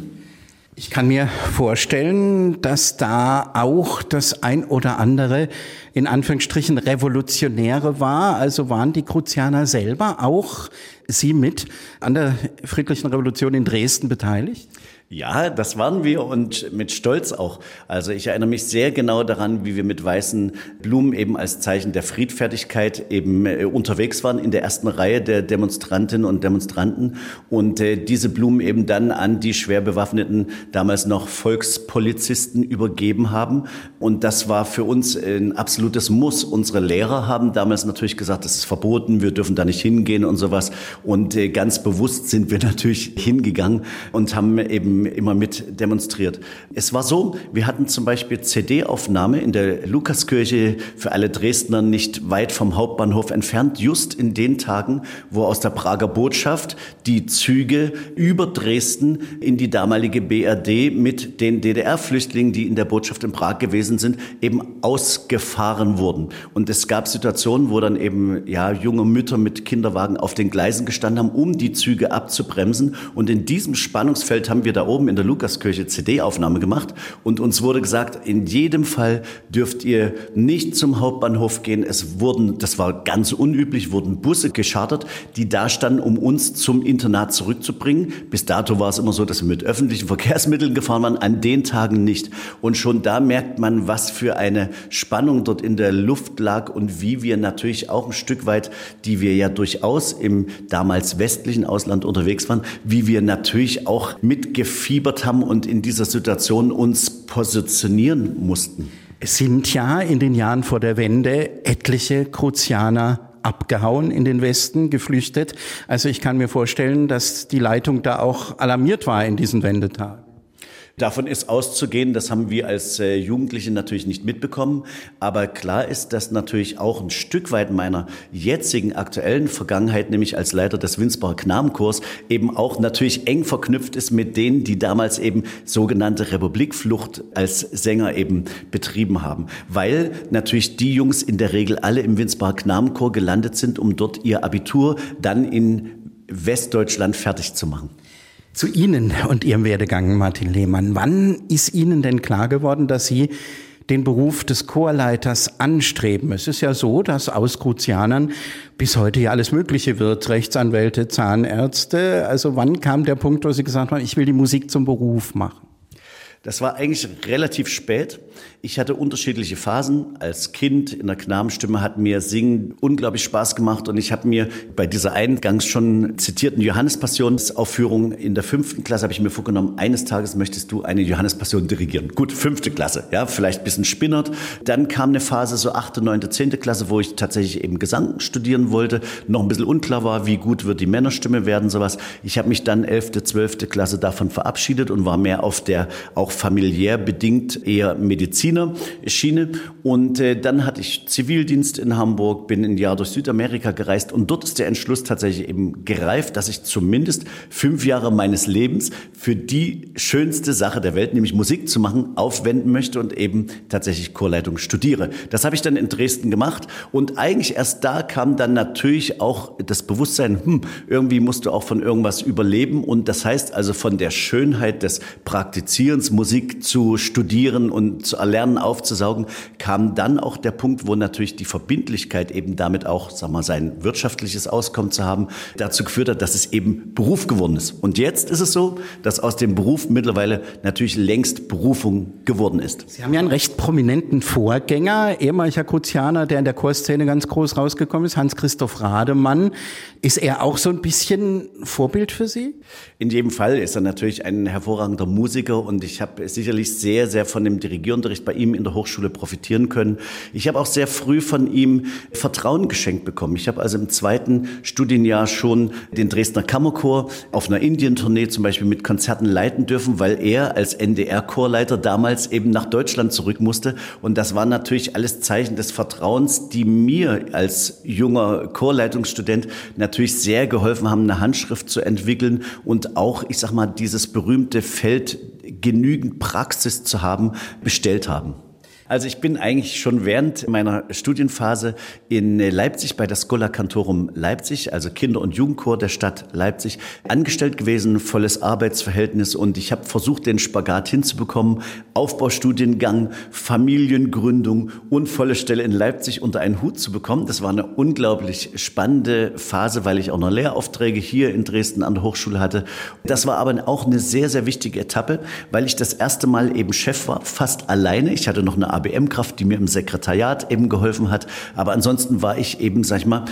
Ich kann mir vorstellen, dass da auch das ein oder andere in Anführungsstrichen Revolutionäre war. Also waren die Kruzianer selber auch Sie mit an der friedlichen Revolution in Dresden beteiligt? Ja, das waren wir und mit Stolz auch. Also ich erinnere mich sehr genau daran, wie wir mit weißen Blumen eben als Zeichen der Friedfertigkeit eben äh, unterwegs waren in der ersten Reihe der Demonstrantinnen und Demonstranten und äh, diese Blumen eben dann an die schwer bewaffneten, damals noch Volkspolizisten übergeben haben. Und das war für uns ein absolutes Muss. Unsere Lehrer haben damals natürlich gesagt, das ist verboten, wir dürfen da nicht hingehen und sowas. Und äh, ganz bewusst sind wir natürlich hingegangen und haben eben immer mit demonstriert. Es war so, wir hatten zum Beispiel CD-Aufnahme in der Lukaskirche für alle Dresdner nicht weit vom Hauptbahnhof entfernt, just in den Tagen, wo aus der Prager Botschaft die Züge über Dresden in die damalige BRD mit den DDR-Flüchtlingen, die in der Botschaft in Prag gewesen sind, eben ausgefahren wurden. Und es gab Situationen, wo dann eben ja junge Mütter mit Kinderwagen auf den Gleisen gestanden haben, um die Züge abzubremsen. Und in diesem Spannungsfeld haben wir da oben in der Lukaskirche CD-Aufnahme gemacht und uns wurde gesagt, in jedem Fall dürft ihr nicht zum Hauptbahnhof gehen. Es wurden, das war ganz unüblich, wurden Busse geschartert, die da standen, um uns zum Internat zurückzubringen. Bis dato war es immer so, dass wir mit öffentlichen Verkehrsmitteln gefahren waren, an den Tagen nicht. Und schon da merkt man, was für eine Spannung dort in der Luft lag und wie wir natürlich auch ein Stück weit, die wir ja durchaus im damals westlichen Ausland unterwegs waren, wie wir natürlich auch mitgeführt gefiebert haben und in dieser Situation uns positionieren mussten? Es sind ja in den Jahren vor der Wende etliche Kruzianer abgehauen in den Westen, geflüchtet. Also ich kann mir vorstellen, dass die Leitung da auch alarmiert war in diesen Wendetagen. Davon ist auszugehen, das haben wir als äh, Jugendliche natürlich nicht mitbekommen. Aber klar ist, dass natürlich auch ein Stück weit meiner jetzigen aktuellen Vergangenheit, nämlich als Leiter des Winsbacher Knabenchors, eben auch natürlich eng verknüpft ist mit denen, die damals eben sogenannte Republikflucht als Sänger eben betrieben haben. Weil natürlich die Jungs in der Regel alle im Winsbacher Knabenchor gelandet sind, um dort ihr Abitur dann in Westdeutschland fertig zu machen. Zu Ihnen und Ihrem Werdegang, Martin Lehmann. Wann ist Ihnen denn klar geworden, dass Sie den Beruf des Chorleiters anstreben. Es ist ja so, dass aus Kruzianern bis heute ja alles Mögliche wird. Rechtsanwälte, Zahnärzte. Also wann kam der Punkt, wo Sie gesagt haben, ich will die Musik zum Beruf machen? Das war eigentlich relativ spät. Ich hatte unterschiedliche Phasen. Als Kind in der Knabenstimme hat mir Singen unglaublich Spaß gemacht und ich habe mir bei dieser eingangs schon zitierten Johannespassionsaufführung in der fünften Klasse habe ich mir vorgenommen, eines Tages möchtest du eine Johannespassion dirigieren. Gut, fünfte Klasse, ja, vielleicht ein bisschen spinnert. Dann kam eine Phase so achte, neunte, zehnte Klasse, wo ich tatsächlich eben Gesang studieren wollte, noch ein bisschen unklar war, wie gut wird die Männerstimme werden, sowas. Ich habe mich dann elfte, zwölfte Klasse davon verabschiedet und war mehr auf der auch familiär bedingt eher Medizinerschiene. Und äh, dann hatte ich Zivildienst in Hamburg, bin ein Jahr durch Südamerika gereist und dort ist der Entschluss tatsächlich eben gereift, dass ich zumindest fünf Jahre meines Lebens für die schönste Sache der Welt, nämlich Musik zu machen, aufwenden möchte und eben tatsächlich Chorleitung studiere. Das habe ich dann in Dresden gemacht und eigentlich erst da kam dann natürlich auch das Bewusstsein, hm, irgendwie musst du auch von irgendwas überleben und das heißt also von der Schönheit des Praktizierens, Musik zu studieren und zu erlernen, aufzusaugen, kam dann auch der Punkt, wo natürlich die Verbindlichkeit eben damit auch, sag mal, sein wirtschaftliches Auskommen zu haben, dazu geführt hat, dass es eben Beruf geworden ist. Und jetzt ist es so, dass aus dem Beruf mittlerweile natürlich längst Berufung geworden ist. Sie haben ja einen recht prominenten Vorgänger, ehemaliger Kruzianer, der in der Chorszene ganz groß rausgekommen ist, Hans-Christoph Rademann. Ist er auch so ein bisschen Vorbild für Sie? In jedem Fall ist er natürlich ein hervorragender Musiker und ich habe sicherlich sehr, sehr von dem Dirigierunterricht bei ihm in der Hochschule profitieren können. Ich habe auch sehr früh von ihm Vertrauen geschenkt bekommen. Ich habe also im zweiten Studienjahr schon den Dresdner Kammerchor auf einer Indientournee zum Beispiel mit Konzerten leiten dürfen, weil er als NDR-Chorleiter damals eben nach Deutschland zurück musste. Und das waren natürlich alles Zeichen des Vertrauens, die mir als junger Chorleitungsstudent natürlich sehr geholfen haben, eine Handschrift zu entwickeln und auch, ich sag mal, dieses berühmte Feld genügend Praxis zu haben, bestellt haben. Also ich bin eigentlich schon während meiner Studienphase in Leipzig bei der Schola Cantorum Leipzig, also Kinder- und Jugendchor der Stadt Leipzig, angestellt gewesen, volles Arbeitsverhältnis und ich habe versucht, den Spagat hinzubekommen, Aufbaustudiengang, Familiengründung und volle Stelle in Leipzig unter einen Hut zu bekommen. Das war eine unglaublich spannende Phase, weil ich auch noch Lehraufträge hier in Dresden an der Hochschule hatte. Das war aber auch eine sehr, sehr wichtige Etappe, weil ich das erste Mal eben Chef war, fast alleine. Ich hatte noch eine ABM-Kraft, die mir im Sekretariat eben geholfen hat. Aber ansonsten war ich eben, sag ich mal,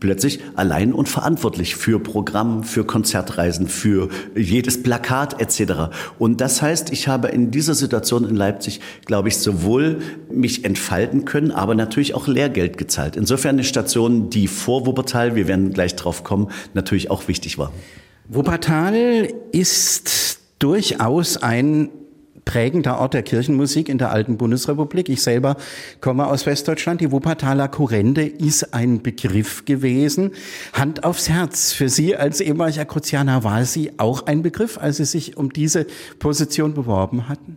plötzlich allein und verantwortlich für Programm, für Konzertreisen, für jedes Plakat etc. Und das heißt, ich habe in dieser Situation in Leipzig, glaube ich, sowohl mich entfalten können, aber natürlich auch Lehrgeld gezahlt. Insofern eine Station, die vor Wuppertal, wir werden gleich drauf kommen, natürlich auch wichtig war. Wuppertal ist durchaus ein prägender Ort der Kirchenmusik in der alten Bundesrepublik. Ich selber komme aus Westdeutschland. Die Wuppertaler Kurrende ist ein Begriff gewesen. Hand aufs Herz. Für Sie als ehemaliger Kruzianer war sie auch ein Begriff, als Sie sich um diese Position beworben hatten?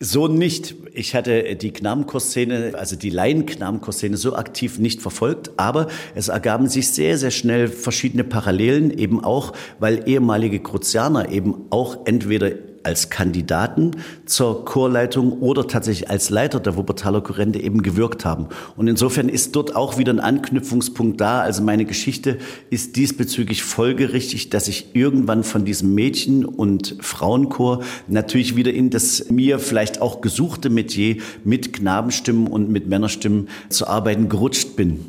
So nicht. Ich hatte die Knabenchorszene, also die Laien-Knabenchorszene so aktiv nicht verfolgt, aber es ergaben sich sehr, sehr schnell verschiedene Parallelen, eben auch, weil ehemalige Kruzianer eben auch entweder als Kandidaten zur Chorleitung oder tatsächlich als Leiter der Wuppertaler Chorende eben gewirkt haben. Und insofern ist dort auch wieder ein Anknüpfungspunkt da. Also meine Geschichte ist diesbezüglich folgerichtig, dass ich irgendwann von diesem Mädchen- und Frauenchor natürlich wieder in das mir vielleicht auch gesuchte Metier mit Knabenstimmen und mit Männerstimmen zu arbeiten gerutscht bin.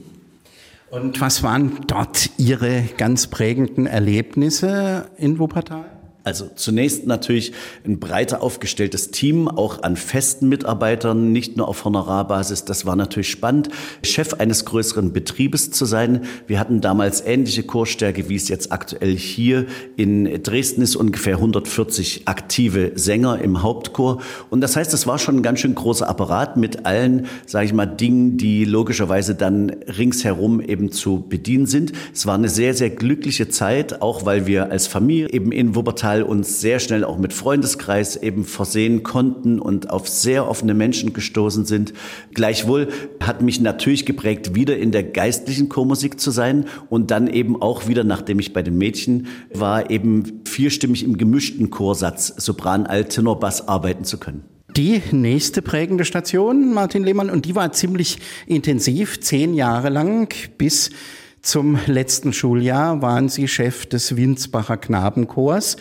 Und was waren dort Ihre ganz prägenden Erlebnisse in Wuppertal? Also zunächst natürlich ein breiter aufgestelltes Team, auch an festen Mitarbeitern, nicht nur auf Honorarbasis. Das war natürlich spannend, Chef eines größeren Betriebes zu sein. Wir hatten damals ähnliche Chorstärke, wie es jetzt aktuell hier in Dresden ist, ungefähr 140 aktive Sänger im Hauptchor. Und das heißt, es war schon ein ganz schön großer Apparat mit allen, sage ich mal, Dingen, die logischerweise dann ringsherum eben zu bedienen sind. Es war eine sehr, sehr glückliche Zeit, auch weil wir als Familie eben in Wuppertal Teil uns sehr schnell auch mit Freundeskreis eben versehen konnten und auf sehr offene Menschen gestoßen sind. Gleichwohl hat mich natürlich geprägt, wieder in der geistlichen Chormusik zu sein und dann eben auch wieder, nachdem ich bei den Mädchen war, eben vierstimmig im gemischten Chorsatz Sopran, Alt, Tenor, Bass arbeiten zu können die nächste prägende Station, Martin Lehmann, und die war ziemlich intensiv, zehn Jahre lang, bis zum letzten Schuljahr waren Sie Chef des Winsbacher Knabenchors.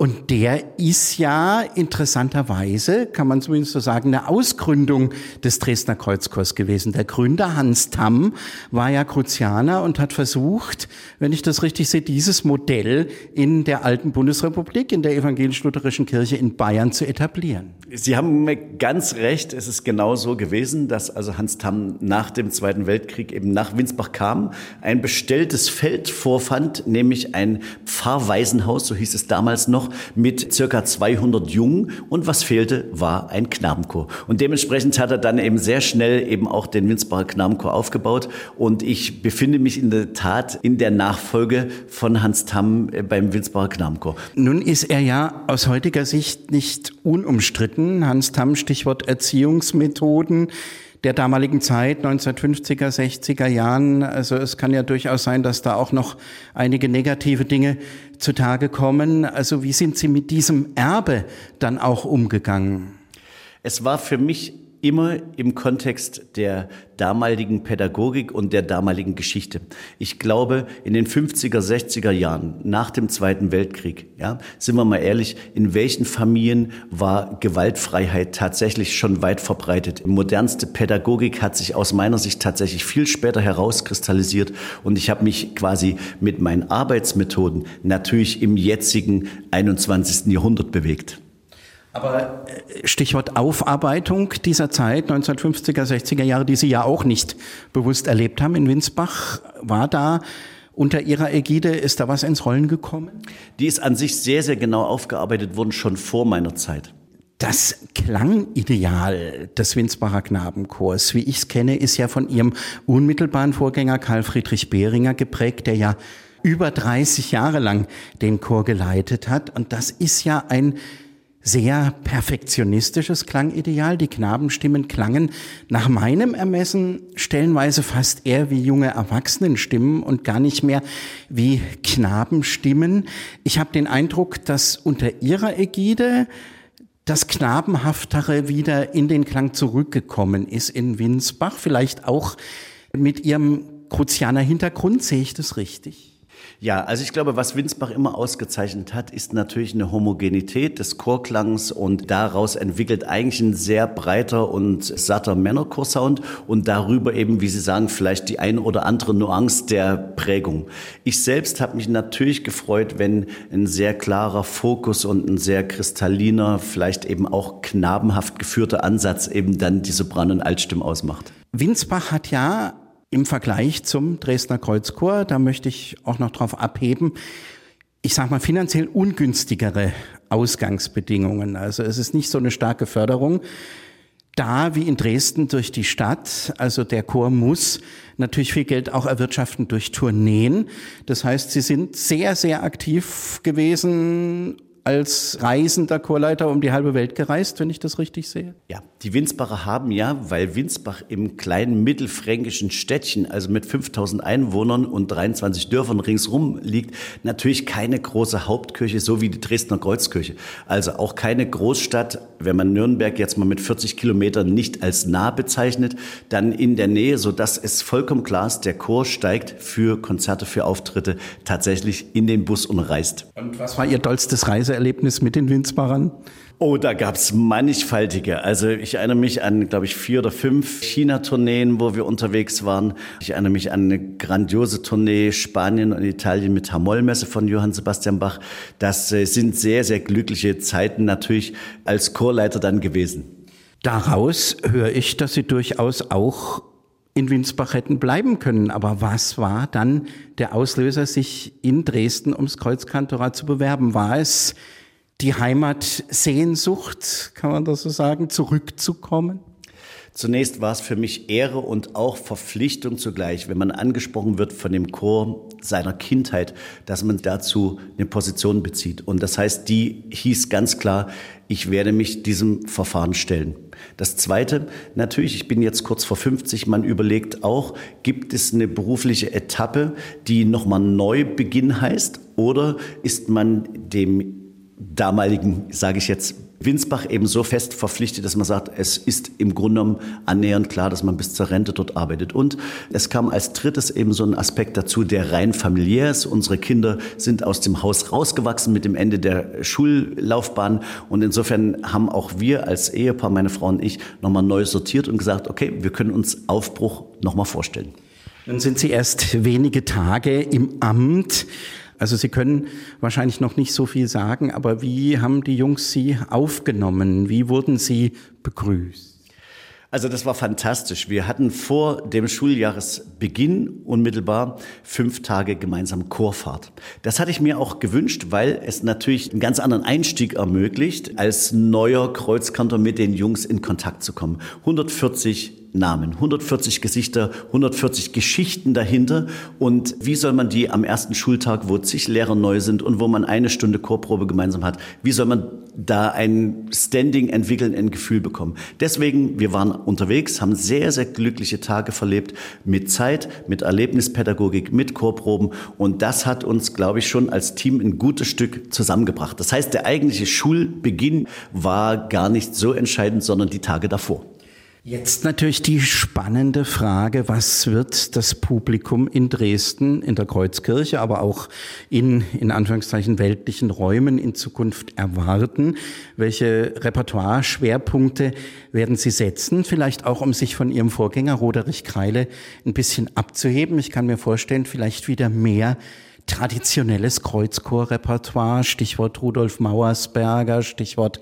Und der ist ja interessanterweise, kann man zumindest so sagen, eine Ausgründung des Dresdner Kreuzchors gewesen. Der Gründer Hans Tamm war ja Kruzianer und hat versucht, wenn ich das richtig sehe, dieses Modell in der alten Bundesrepublik, in der evangelisch-lutherischen Kirche in Bayern zu etablieren. Sie haben ganz recht. Es ist genau so gewesen, dass also Hans Tamm nach dem Zweiten Weltkrieg eben nach Winsbach kam, ein bestelltes Feld vorfand, nämlich ein Pfarrwaisenhaus, so hieß es damals noch, mit circa 200 Jungen. Und was fehlte, war ein Knabenchor. Und dementsprechend hat er dann eben sehr schnell eben auch den Winsbacher Knabenchor aufgebaut. Und ich befinde mich in der Tat in der Nachfolge von Hans Tamm äh, beim Winsbacher Knabenchor. Nun ist er ja aus heutiger Sicht nicht unumstritten. Hans Tamm, Stichwort Erziehungsmethoden der damaligen Zeit, 1950er, 60er Jahren. Also es kann ja durchaus sein, dass da auch noch einige negative Dinge zutage kommen. Also wie sind Sie mit diesem Erbe dann auch umgegangen? Es war für mich immer im Kontext der damaligen Pädagogik und der damaligen Geschichte. Ich glaube, in den 50er, 60er Jahren nach dem Zweiten Weltkrieg, ja, sind wir mal ehrlich, in welchen Familien war Gewaltfreiheit tatsächlich schon weit verbreitet? Modernste Pädagogik hat sich aus meiner Sicht tatsächlich viel später herauskristallisiert und ich habe mich quasi mit meinen Arbeitsmethoden natürlich im jetzigen 21. Jahrhundert bewegt. Aber äh, Stichwort Aufarbeitung dieser Zeit, 1950er, 60er Jahre, die Sie ja auch nicht bewusst erlebt haben in Winsbach, war da unter Ihrer Ägide, ist da was ins Rollen gekommen? Die ist an sich sehr, sehr genau aufgearbeitet worden, schon vor meiner Zeit. Das Klangideal des Winsbacher Knabenchors, wie ich es kenne, ist ja von ihrem unmittelbaren Vorgänger Karl Friedrich Behringer geprägt, der ja über 30 Jahre lang den Chor geleitet hat. Und das ist ja ein sehr perfektionistisches Klangideal. Die Knabenstimmen klangen nach meinem Ermessen stellenweise fast eher wie junge Erwachsenenstimmen und gar nicht mehr wie Knabenstimmen. Ich habe den Eindruck, dass unter ihrer Ägide das Knabenhaftere wieder in den Klang zurückgekommen ist in Winsbach, vielleicht auch mit ihrem Kruzianer Hintergrund, sehe ich das richtig? Ja, also ich glaube, was Winsbach immer ausgezeichnet hat, ist natürlich eine Homogenität des Chorklangs und daraus entwickelt eigentlich ein sehr breiter und satter Männerchorsound und darüber eben, wie Sie sagen, vielleicht die ein oder andere Nuance der Prägung. Ich selbst habe mich natürlich gefreut, wenn ein sehr klarer Fokus und ein sehr kristalliner, vielleicht eben auch knabenhaft geführter Ansatz eben dann die Sopran- und Altstimme ausmacht. Winsbach hat ja im Vergleich zum Dresdner Kreuzchor, da möchte ich auch noch drauf abheben, ich sage mal finanziell ungünstigere Ausgangsbedingungen. Also es ist nicht so eine starke Förderung da wie in Dresden durch die Stadt. Also der Chor muss natürlich viel Geld auch erwirtschaften durch Tourneen. Das heißt, sie sind sehr, sehr aktiv gewesen als reisender Chorleiter um die halbe Welt gereist, wenn ich das richtig sehe? Ja, die Winsbacher haben ja, weil Winsbach im kleinen mittelfränkischen Städtchen, also mit 5000 Einwohnern und 23 Dörfern ringsrum liegt, natürlich keine große Hauptkirche, so wie die Dresdner Kreuzkirche. Also auch keine Großstadt, wenn man Nürnberg jetzt mal mit 40 Kilometern nicht als nah bezeichnet, dann in der Nähe, so dass es vollkommen klar ist, der Chor steigt für Konzerte, für Auftritte tatsächlich in den Bus und reist. Und was war Ihr tollstes Reise? Erlebnis mit den Winzbachern? Oh, da gab's mannigfaltige. Also ich erinnere mich an, glaube ich, vier oder fünf China-Tourneen, wo wir unterwegs waren. Ich erinnere mich an eine grandiose Tournee Spanien und Italien mit Hamollmesse von Johann Sebastian Bach. Das äh, sind sehr, sehr glückliche Zeiten natürlich als Chorleiter dann gewesen. Daraus höre ich, dass Sie durchaus auch in Winsbach hätten bleiben können. Aber was war dann der Auslöser, sich in Dresden ums Kreuzkantorat zu bewerben? War es die Heimatsehnsucht, kann man das so sagen, zurückzukommen? Zunächst war es für mich Ehre und auch Verpflichtung zugleich, wenn man angesprochen wird von dem Chor seiner Kindheit, dass man dazu eine Position bezieht. Und das heißt, die hieß ganz klar, ich werde mich diesem Verfahren stellen. Das Zweite, natürlich, ich bin jetzt kurz vor 50, man überlegt auch, gibt es eine berufliche Etappe, die nochmal Neubeginn heißt, oder ist man dem damaligen, sage ich jetzt, Winsbach eben so fest verpflichtet, dass man sagt, es ist im Grunde genommen annähernd klar, dass man bis zur Rente dort arbeitet. Und es kam als drittes eben so ein Aspekt dazu, der rein familiär ist. Unsere Kinder sind aus dem Haus rausgewachsen mit dem Ende der Schullaufbahn. Und insofern haben auch wir als Ehepaar, meine Frau und ich, nochmal neu sortiert und gesagt, okay, wir können uns Aufbruch nochmal vorstellen. Nun sind Sie erst wenige Tage im Amt. Also Sie können wahrscheinlich noch nicht so viel sagen, aber wie haben die Jungs Sie aufgenommen? Wie wurden Sie begrüßt? Also das war fantastisch. Wir hatten vor dem Schuljahresbeginn unmittelbar fünf Tage gemeinsam Chorfahrt. Das hatte ich mir auch gewünscht, weil es natürlich einen ganz anderen Einstieg ermöglicht, als neuer Kreuzkantor mit den Jungs in Kontakt zu kommen. 140 Namen, 140 Gesichter, 140 Geschichten dahinter. Und wie soll man die am ersten Schultag, wo zig Lehrer neu sind und wo man eine Stunde Chorprobe gemeinsam hat, wie soll man da ein Standing entwickeln, ein Gefühl bekommen? Deswegen, wir waren unterwegs, haben sehr, sehr glückliche Tage verlebt mit Zeit, mit Erlebnispädagogik, mit Chorproben. Und das hat uns, glaube ich, schon als Team ein gutes Stück zusammengebracht. Das heißt, der eigentliche Schulbeginn war gar nicht so entscheidend, sondern die Tage davor. Jetzt natürlich die spannende Frage, was wird das Publikum in Dresden, in der Kreuzkirche, aber auch in, in Anführungszeichen, weltlichen Räumen in Zukunft erwarten? Welche Repertoire-Schwerpunkte werden Sie setzen? Vielleicht auch, um sich von Ihrem Vorgänger Roderich Kreile ein bisschen abzuheben. Ich kann mir vorstellen, vielleicht wieder mehr traditionelles Kreuzchor-Repertoire, Stichwort Rudolf Mauersberger, Stichwort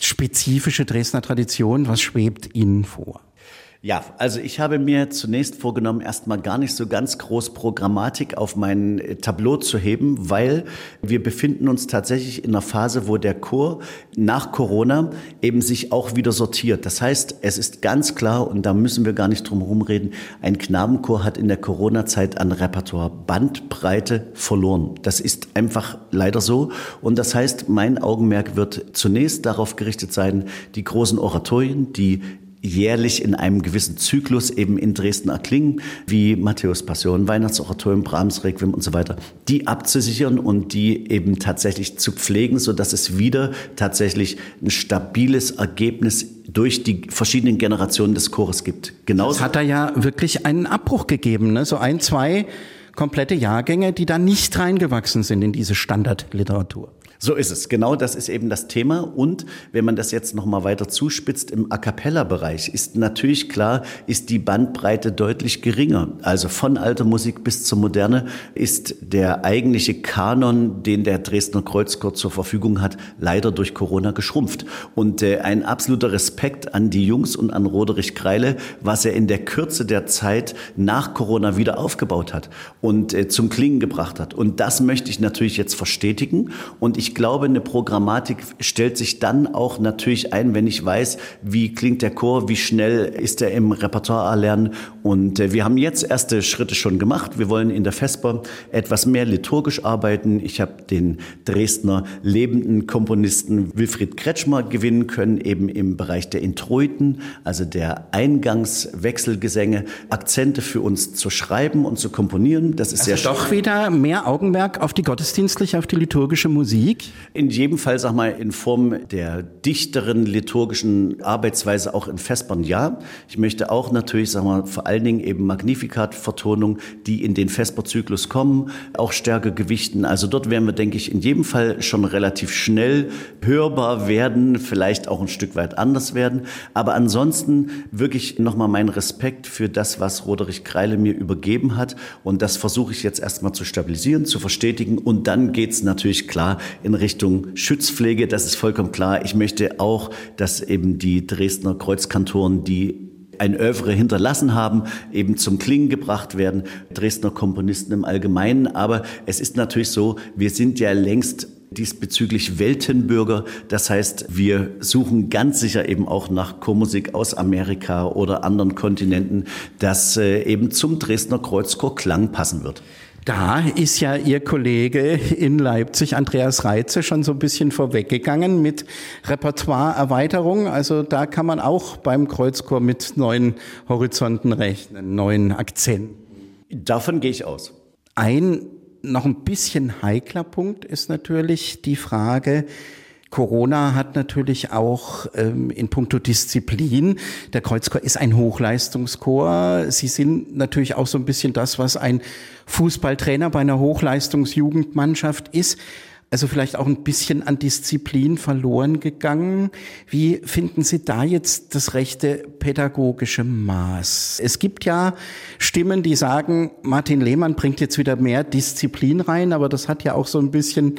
spezifische Dresdner Tradition? Was schwebt Ihnen vor? Ja, also ich habe mir zunächst vorgenommen, erstmal gar nicht so ganz groß Programmatik auf mein äh, Tableau zu heben, weil wir befinden uns tatsächlich in einer Phase, wo der Chor nach Corona eben sich auch wieder sortiert. Das heißt, es ist ganz klar, und da müssen wir gar nicht drum herum reden, ein Knabenchor hat in der Corona-Zeit an Repertoire Bandbreite verloren. Das ist einfach leider so. Und das heißt, mein Augenmerk wird zunächst darauf gerichtet sein, die großen Oratorien, die jährlich in einem gewissen Zyklus eben in Dresden erklingen, wie Matthäus Passion, Weihnachtsoratorium, Brahms Requiem und so weiter, die abzusichern und die eben tatsächlich zu pflegen, so dass es wieder tatsächlich ein stabiles Ergebnis durch die verschiedenen Generationen des Chores gibt. Genauso. Es hat da ja wirklich einen Abbruch gegeben, ne? so ein, zwei komplette Jahrgänge, die da nicht reingewachsen sind in diese Standardliteratur. So ist es. Genau das ist eben das Thema. Und wenn man das jetzt noch mal weiter zuspitzt im A cappella Bereich, ist natürlich klar, ist die Bandbreite deutlich geringer. Also von alter Musik bis zur Moderne ist der eigentliche Kanon, den der Dresdner Kreuzchor zur Verfügung hat, leider durch Corona geschrumpft. Und äh, ein absoluter Respekt an die Jungs und an Roderich Kreile, was er in der Kürze der Zeit nach Corona wieder aufgebaut hat und äh, zum Klingen gebracht hat. Und das möchte ich natürlich jetzt verstetigen. Und ich ich glaube, eine Programmatik stellt sich dann auch natürlich ein, wenn ich weiß, wie klingt der Chor, wie schnell ist er im Repertoire erlernen. Und äh, wir haben jetzt erste Schritte schon gemacht. Wir wollen in der Vesper etwas mehr liturgisch arbeiten. Ich habe den Dresdner lebenden Komponisten Wilfried Kretschmer gewinnen können, eben im Bereich der Introiten, also der Eingangswechselgesänge, Akzente für uns zu schreiben und zu komponieren. Das ist also sehr doch wieder mehr Augenmerk auf die gottesdienstliche, auf die liturgische Musik. In jedem Fall, sag mal, in Form der dichteren liturgischen Arbeitsweise auch in Vespern, ja. Ich möchte auch natürlich, sag mal, vor allen Dingen eben Magnificat-Vertonungen, die in den Vesperzyklus kommen, auch stärker gewichten. Also dort werden wir, denke ich, in jedem Fall schon relativ schnell hörbar werden, vielleicht auch ein Stück weit anders werden. Aber ansonsten wirklich nochmal mein Respekt für das, was Roderich Kreile mir übergeben hat. Und das versuche ich jetzt erstmal zu stabilisieren, zu verstetigen. Und dann geht's natürlich klar in Richtung Schützpflege. Das ist vollkommen klar. Ich möchte auch, dass eben die Dresdner Kreuzkantoren, die ein Övre hinterlassen haben, eben zum Klingen gebracht werden, Dresdner Komponisten im Allgemeinen. Aber es ist natürlich so, wir sind ja längst diesbezüglich Weltenbürger. Das heißt, wir suchen ganz sicher eben auch nach Chormusik aus Amerika oder anderen Kontinenten, das äh, eben zum Dresdner Kreuzchor Klang passen wird. Da ist ja Ihr Kollege in Leipzig, Andreas Reitze, schon so ein bisschen vorweggegangen mit Repertoireerweiterung. Also da kann man auch beim Kreuzchor mit neuen Horizonten rechnen, neuen Akzenten. Davon gehe ich aus. Ein noch ein bisschen heikler Punkt ist natürlich die Frage, Corona hat natürlich auch ähm, in puncto Disziplin, der Kreuzchor ist ein Hochleistungschor. Sie sind natürlich auch so ein bisschen das, was ein Fußballtrainer bei einer Hochleistungsjugendmannschaft ist. Also vielleicht auch ein bisschen an Disziplin verloren gegangen. Wie finden Sie da jetzt das rechte pädagogische Maß? Es gibt ja Stimmen, die sagen, Martin Lehmann bringt jetzt wieder mehr Disziplin rein, aber das hat ja auch so ein bisschen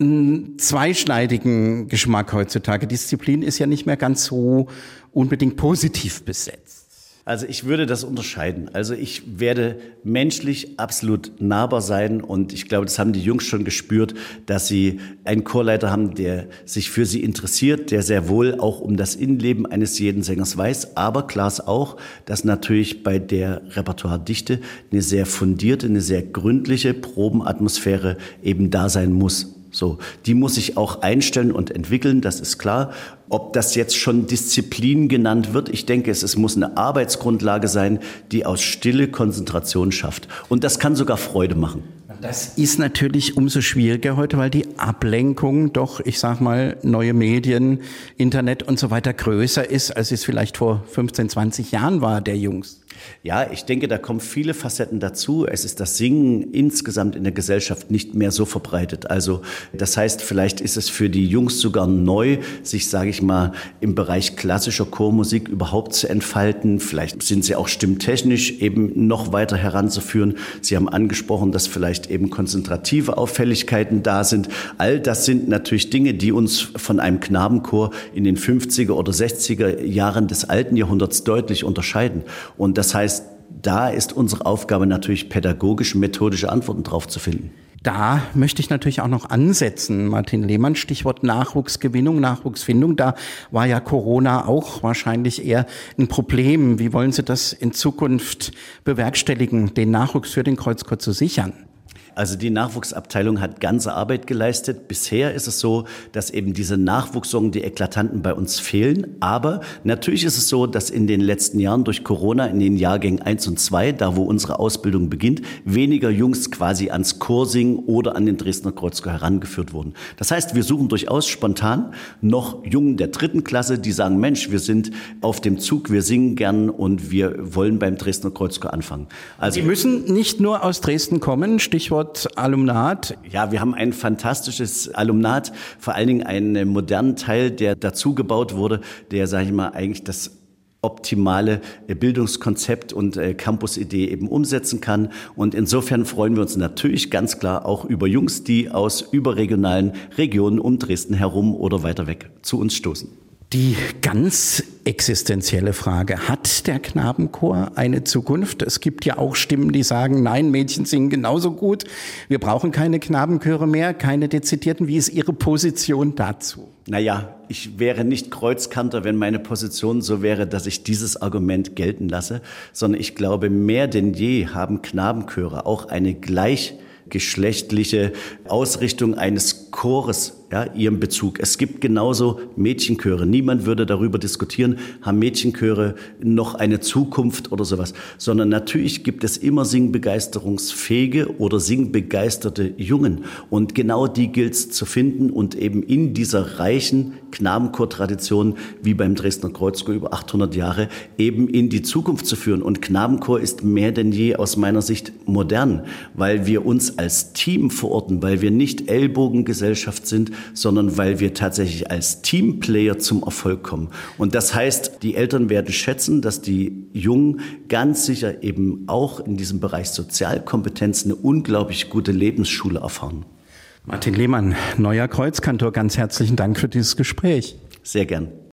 einen zweischneidigen Geschmack heutzutage. Disziplin ist ja nicht mehr ganz so unbedingt positiv besetzt. Also ich würde das unterscheiden. Also ich werde menschlich absolut nahbar sein und ich glaube, das haben die Jungs schon gespürt, dass sie einen Chorleiter haben, der sich für sie interessiert, der sehr wohl auch um das Innenleben eines jeden Sängers weiß. Aber klar ist auch, dass natürlich bei der Repertoiredichte eine sehr fundierte, eine sehr gründliche Probenatmosphäre eben da sein muss. So, die muss ich auch einstellen und entwickeln, das ist klar. Ob das jetzt schon Disziplin genannt wird, ich denke, es, es muss eine Arbeitsgrundlage sein, die aus Stille Konzentration schafft. Und das kann sogar Freude machen. Das ist natürlich umso schwieriger heute, weil die Ablenkung doch, ich sag mal, neue Medien, Internet und so weiter größer ist, als es vielleicht vor 15, 20 Jahren war, der Jungs. Ja, ich denke, da kommen viele Facetten dazu. Es ist das Singen insgesamt in der Gesellschaft nicht mehr so verbreitet. Also das heißt, vielleicht ist es für die Jungs sogar neu, sich, sage ich mal, im Bereich klassischer Chormusik überhaupt zu entfalten. Vielleicht sind sie auch stimmtechnisch eben noch weiter heranzuführen. Sie haben angesprochen, dass vielleicht eben konzentrative Auffälligkeiten da sind. All das sind natürlich Dinge, die uns von einem Knabenchor in den 50er oder 60er Jahren des alten Jahrhunderts deutlich unterscheiden. Und das heißt, da ist unsere Aufgabe natürlich pädagogische, methodische Antworten drauf zu finden. Da möchte ich natürlich auch noch ansetzen, Martin Lehmann, Stichwort Nachwuchsgewinnung, Nachwuchsfindung. Da war ja Corona auch wahrscheinlich eher ein Problem. Wie wollen Sie das in Zukunft bewerkstelligen, den Nachwuchs für den Kreuzchor zu sichern? Also die Nachwuchsabteilung hat ganze Arbeit geleistet. Bisher ist es so, dass eben diese Nachwuchssorgen, die Eklatanten bei uns fehlen. Aber natürlich ist es so, dass in den letzten Jahren durch Corona in den Jahrgängen 1 und 2, da wo unsere Ausbildung beginnt, weniger Jungs quasi ans Chorsingen oder an den Dresdner Kreuzchor herangeführt wurden. Das heißt, wir suchen durchaus spontan noch Jungen der dritten Klasse, die sagen, Mensch, wir sind auf dem Zug, wir singen gern und wir wollen beim Dresdner Kreuzchor anfangen. Also, Sie müssen nicht nur aus Dresden kommen, Stichwort Stichwort Alumnat. Ja, wir haben ein fantastisches Alumnat, vor allen Dingen einen modernen Teil, der dazu gebaut wurde, der, sage ich mal, eigentlich das optimale Bildungskonzept und äh, Campus-Idee eben umsetzen kann. Und insofern freuen wir uns natürlich ganz klar auch über Jungs, die aus überregionalen Regionen um Dresden herum oder weiter weg zu uns stoßen. Die ganz existenzielle Frage, hat der Knabenchor eine Zukunft? Es gibt ja auch Stimmen, die sagen, nein, Mädchen singen genauso gut. Wir brauchen keine Knabenchöre mehr, keine dezidierten. Wie ist Ihre Position dazu? Naja, ich wäre nicht Kreuzkanter, wenn meine Position so wäre, dass ich dieses Argument gelten lasse, sondern ich glaube, mehr denn je haben Knabenchöre auch eine gleichgeschlechtliche Ausrichtung eines Chores ja, ihrem Bezug. Es gibt genauso Mädchenchöre. Niemand würde darüber diskutieren, haben Mädchenchöre noch eine Zukunft oder sowas. Sondern natürlich gibt es immer singbegeisterungsfähige oder singbegeisterte Jungen. Und genau die gilt es zu finden und eben in dieser reichen Knabenchor-Tradition, wie beim Dresdner Kreuzchor über 800 Jahre, eben in die Zukunft zu führen. Und Knabenchor ist mehr denn je aus meiner Sicht modern, weil wir uns als Team verorten, weil wir nicht Ellbogengesellschaft sind, sondern weil wir tatsächlich als Teamplayer zum Erfolg kommen. Und das heißt, die Eltern werden schätzen, dass die Jungen ganz sicher eben auch in diesem Bereich Sozialkompetenz eine unglaublich gute Lebensschule erfahren. Martin Lehmann, neuer Kreuzkantor, ganz herzlichen Dank für dieses Gespräch. Sehr gern.